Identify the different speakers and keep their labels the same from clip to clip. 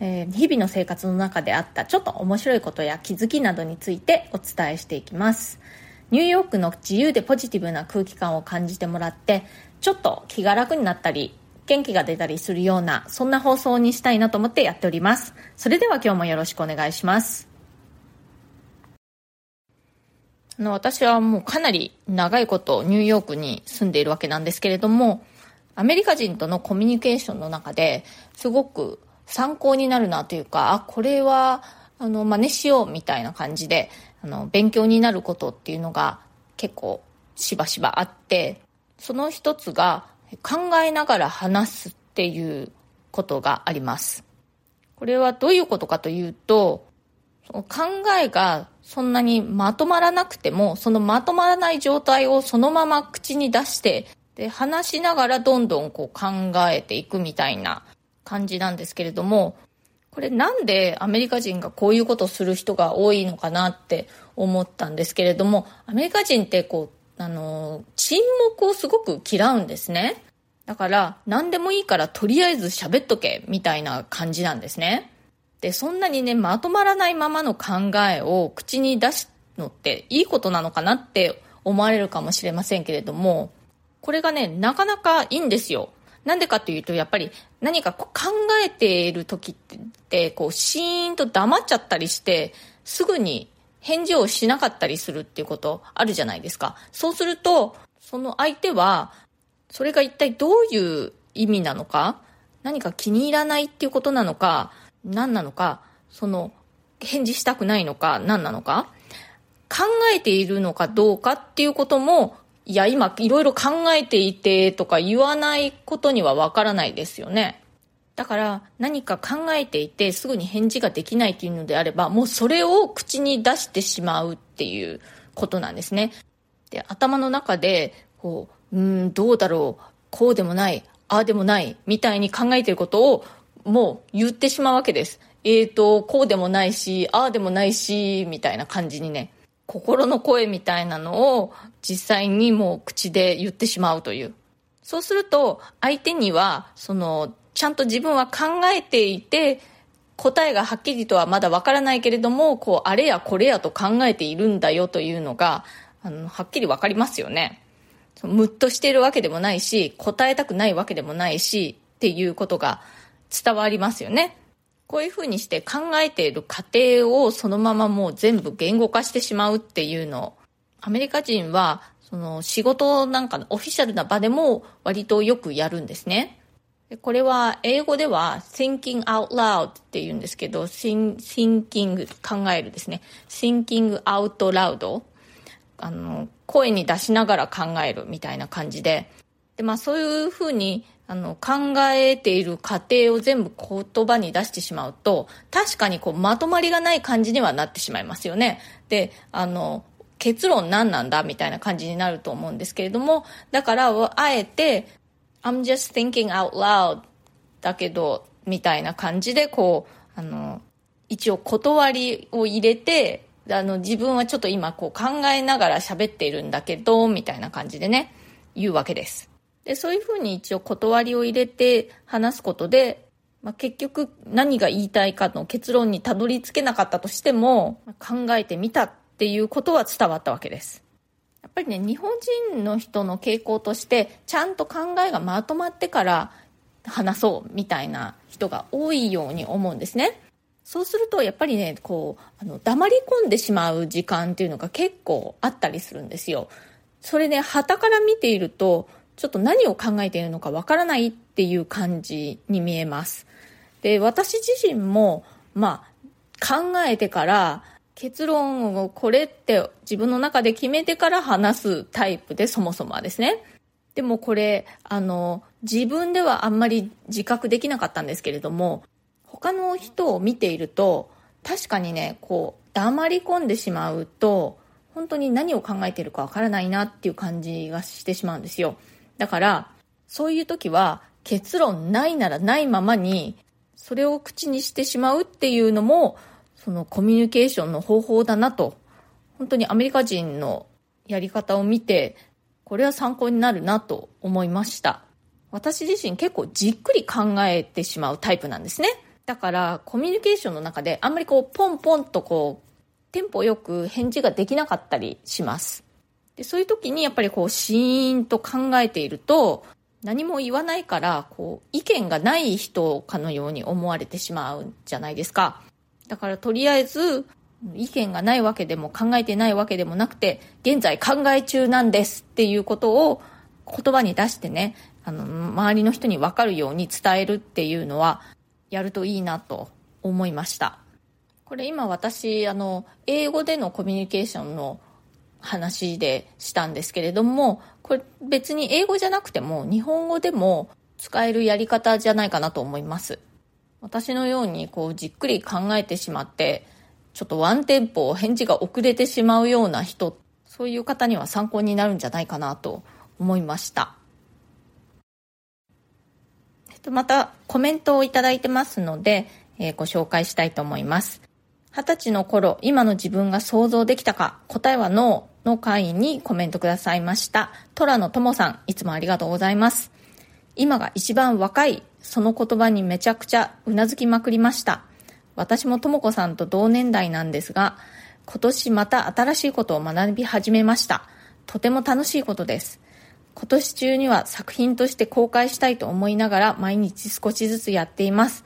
Speaker 1: えー、日々の生活の中であったちょっと面白いことや気づきなどについてお伝えしていきます。ニューヨークの自由でポジティブな空気感を感じてもらってちょっと気が楽になったり元気が出たりするようなそんな放送にしたいなと思ってやっております。それでは今日もよろしくお願いします。あの私はもうかなり長いことニューヨークに住んでいるわけなんですけれどもアメリカ人とのコミュニケーションの中ですごく参考になるなというか、あ、これは、あの、真似しようみたいな感じで、あの、勉強になることっていうのが結構しばしばあって、その一つが考えながら話すっていうことがあります。これはどういうことかというと、考えがそんなにまとまらなくても、そのまとまらない状態をそのまま口に出して、で、話しながらどんどんこう考えていくみたいな感じなんですけれども、これなんでアメリカ人がこういうことをする人が多いのかなって思ったんですけれども、アメリカ人ってこう、あの、沈黙をすごく嫌うんですね。だから、何でもいいからとりあえず喋っとけ、みたいな感じなんですね。で、そんなにね、まとまらないままの考えを口に出すのっていいことなのかなって思われるかもしれませんけれども、これがね、なかなかいいんですよ。なんでかっていうと、やっぱり何か考えている時って、こう、シーンと黙っちゃったりして、すぐに返事をしなかったりするっていうことあるじゃないですか。そうすると、その相手は、それが一体どういう意味なのか、何か気に入らないっていうことなのか、何なのか、その、返事したくないのか、何なのか、考えているのかどうかっていうこともいや、今いろいろ考えていてとか言わないことにはわからないですよね。だから何か考えていてすぐに返事ができないっていうのであれば、もうそれを口に出してしまうっていうことなんですね。で、頭の中で、こう、うん、どうだろう、こうでもない、ああでもない、みたいに考えていることをもう言ってしまうわけです。えーと、こうでもないし、ああでもないし、みたいな感じにね。心の声みたいなのを実際にもう口で言ってしまうという。そうすると相手にはそのちゃんと自分は考えていて答えがはっきりとはまだわからないけれどもこうあれやこれやと考えているんだよというのがあのはっきりわかりますよね。ムッとしているわけでもないし答えたくないわけでもないしっていうことが伝わりますよね。こういうふうにして考えている過程をそのままもう全部言語化してしまうっていうの。アメリカ人はその仕事なんかのオフィシャルな場でも割とよくやるんですね。これは英語では thinking out loud って言うんですけど thinking 考えるですね。thinking out loud あの声に出しながら考えるみたいな感じで。で、まあそういうふうにあの考えている過程を全部言葉に出してしまうと確かにこうまとまりがない感じにはなってしまいますよね。であの結論何なんだみたいな感じになると思うんですけれどもだからあえて I'm just thinking out loud だけどみたいな感じでこうあの一応断りを入れてあの自分はちょっと今こう考えながら喋っているんだけどみたいな感じでね言うわけです。で、そういうふうに一応断りを入れて話すことで、まあ、結局何が言いたいかの結論にたどり着けなかったとしても、考えてみたっていうことは伝わったわけです。やっぱりね、日本人の人の傾向として、ちゃんと考えがまとまってから話そうみたいな人が多いように思うんですね。そうすると、やっぱりね、こう、あの、黙り込んでしまう時間っていうのが結構あったりするんですよ。それね、旗から見ていると、ちょっと何を考えているのかわからないっていう感じに見えます。で、私自身も、まあ、考えてから結論をこれって自分の中で決めてから話すタイプでそもそもはですね。でもこれ、あの、自分ではあんまり自覚できなかったんですけれども、他の人を見ていると確かにねこう黙り込んでしまうと本当に何を考えているかわからないなっていう感じがしてしまうんですよだからそういう時は結論ないならないままにそれを口にしてしまうっていうのもそのコミュニケーションの方法だなと。本当にアメリカ人のやり方を見てこれは参考になるなと思いました。私自身結構じっくり考えてしまうタイプなんですね。だからコミュニケーションの中であんまりこうポンポンとこうテンポよく返事ができなかったりします。でそういう時にやっぱりこうシーンと考えていると何も言わないからこう意見がない人かのように思われてしまうんじゃないですか。だからとりあえず意見がないわけでも考えてないわけでもなくて現在考え中なんですっていうことを言葉に出してねあの周りの人に分かるように伝えるっていうのはやるといいなと思いました。これ今私あの英語でのコミュニケーションの話でしたんですけれどもこれ別に英語じゃなくても日本語でも使えるやり方じゃないかなと思います。私のようにこうじっくり考えてしまってちょっとワンテンポ返事が遅れてしまうような人そういう方には参考になるんじゃないかなと思いました。またコメントをいただいてますので、えー、ご紹介したいと思います。二十歳の頃今の自分が想像できたか答えはノー。の会にコメントくださいました。虎野智さんいつもありがとうございます。今が一番若いその言葉にめちゃくちゃうなずきまくりました。私も智子さんと同年代なんですが今年また新しいことを学び始めました。とても楽しいことです。今年中には作品として公開したいと思いながら毎日少しずつやっています。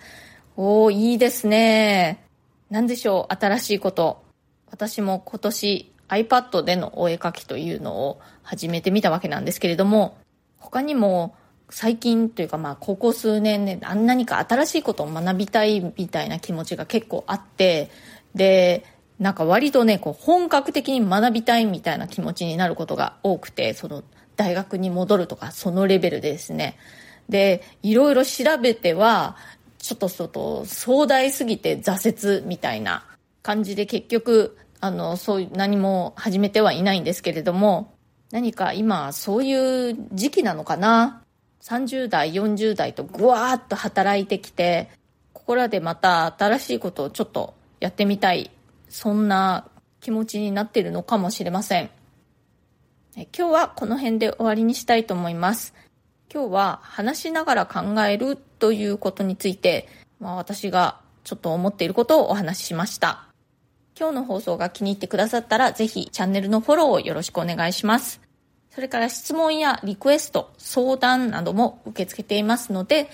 Speaker 1: おーいいですね。何でしょう新しいこと。私も今年 iPad でのお絵描きというのを始めてみたわけなんですけれども他にも最近というかまあここ数年で、ね、何か新しいことを学びたいみたいな気持ちが結構あってでなんか割とねこう本格的に学びたいみたいな気持ちになることが多くてその大学に戻るとかそのレベルでですね。でいろいろ調べてはちょっと外壮大すぎて挫折みたいな感じで結局あのそういう何も始めてはいないんですけれども何か今そういう時期なのかな？30代40代とぐわーっと働いてきてここらでまた新しいことをちょっとやってみたいそんな気持ちになってるのかもしれません。今日はこの辺で終わりにしたいと思います。今日は話しながら考えるということについて、まあ、私がちょっと思っていることをお話ししました。今日の放送が気に入ってくださったらぜひチャンネルのフォローをよろしくお願いしますそれから質問やリクエスト、相談なども受け付けていますので、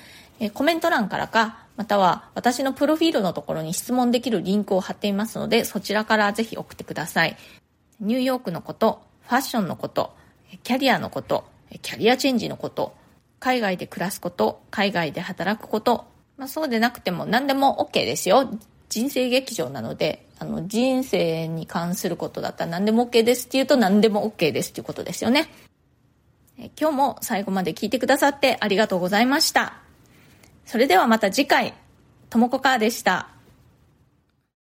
Speaker 1: コメント欄からか、または私のプロフィールのところに質問できるリンクを貼っていますので、そちらからぜひ送ってください。ニューヨークのこと、ファッションのこと、キャリアのこと、キャリアチェンジのこと、海外で暮らすこと、海外で働くこと、まあ、そうでなくても何でも OK ですよ。人生劇場なのであの人生に関することだったら何でも OK ですっていうと何でも OK ですっていうことですよね。え今日も最後まで聞いてくださってありがとうございました。それではまた次回。ともこかーでした。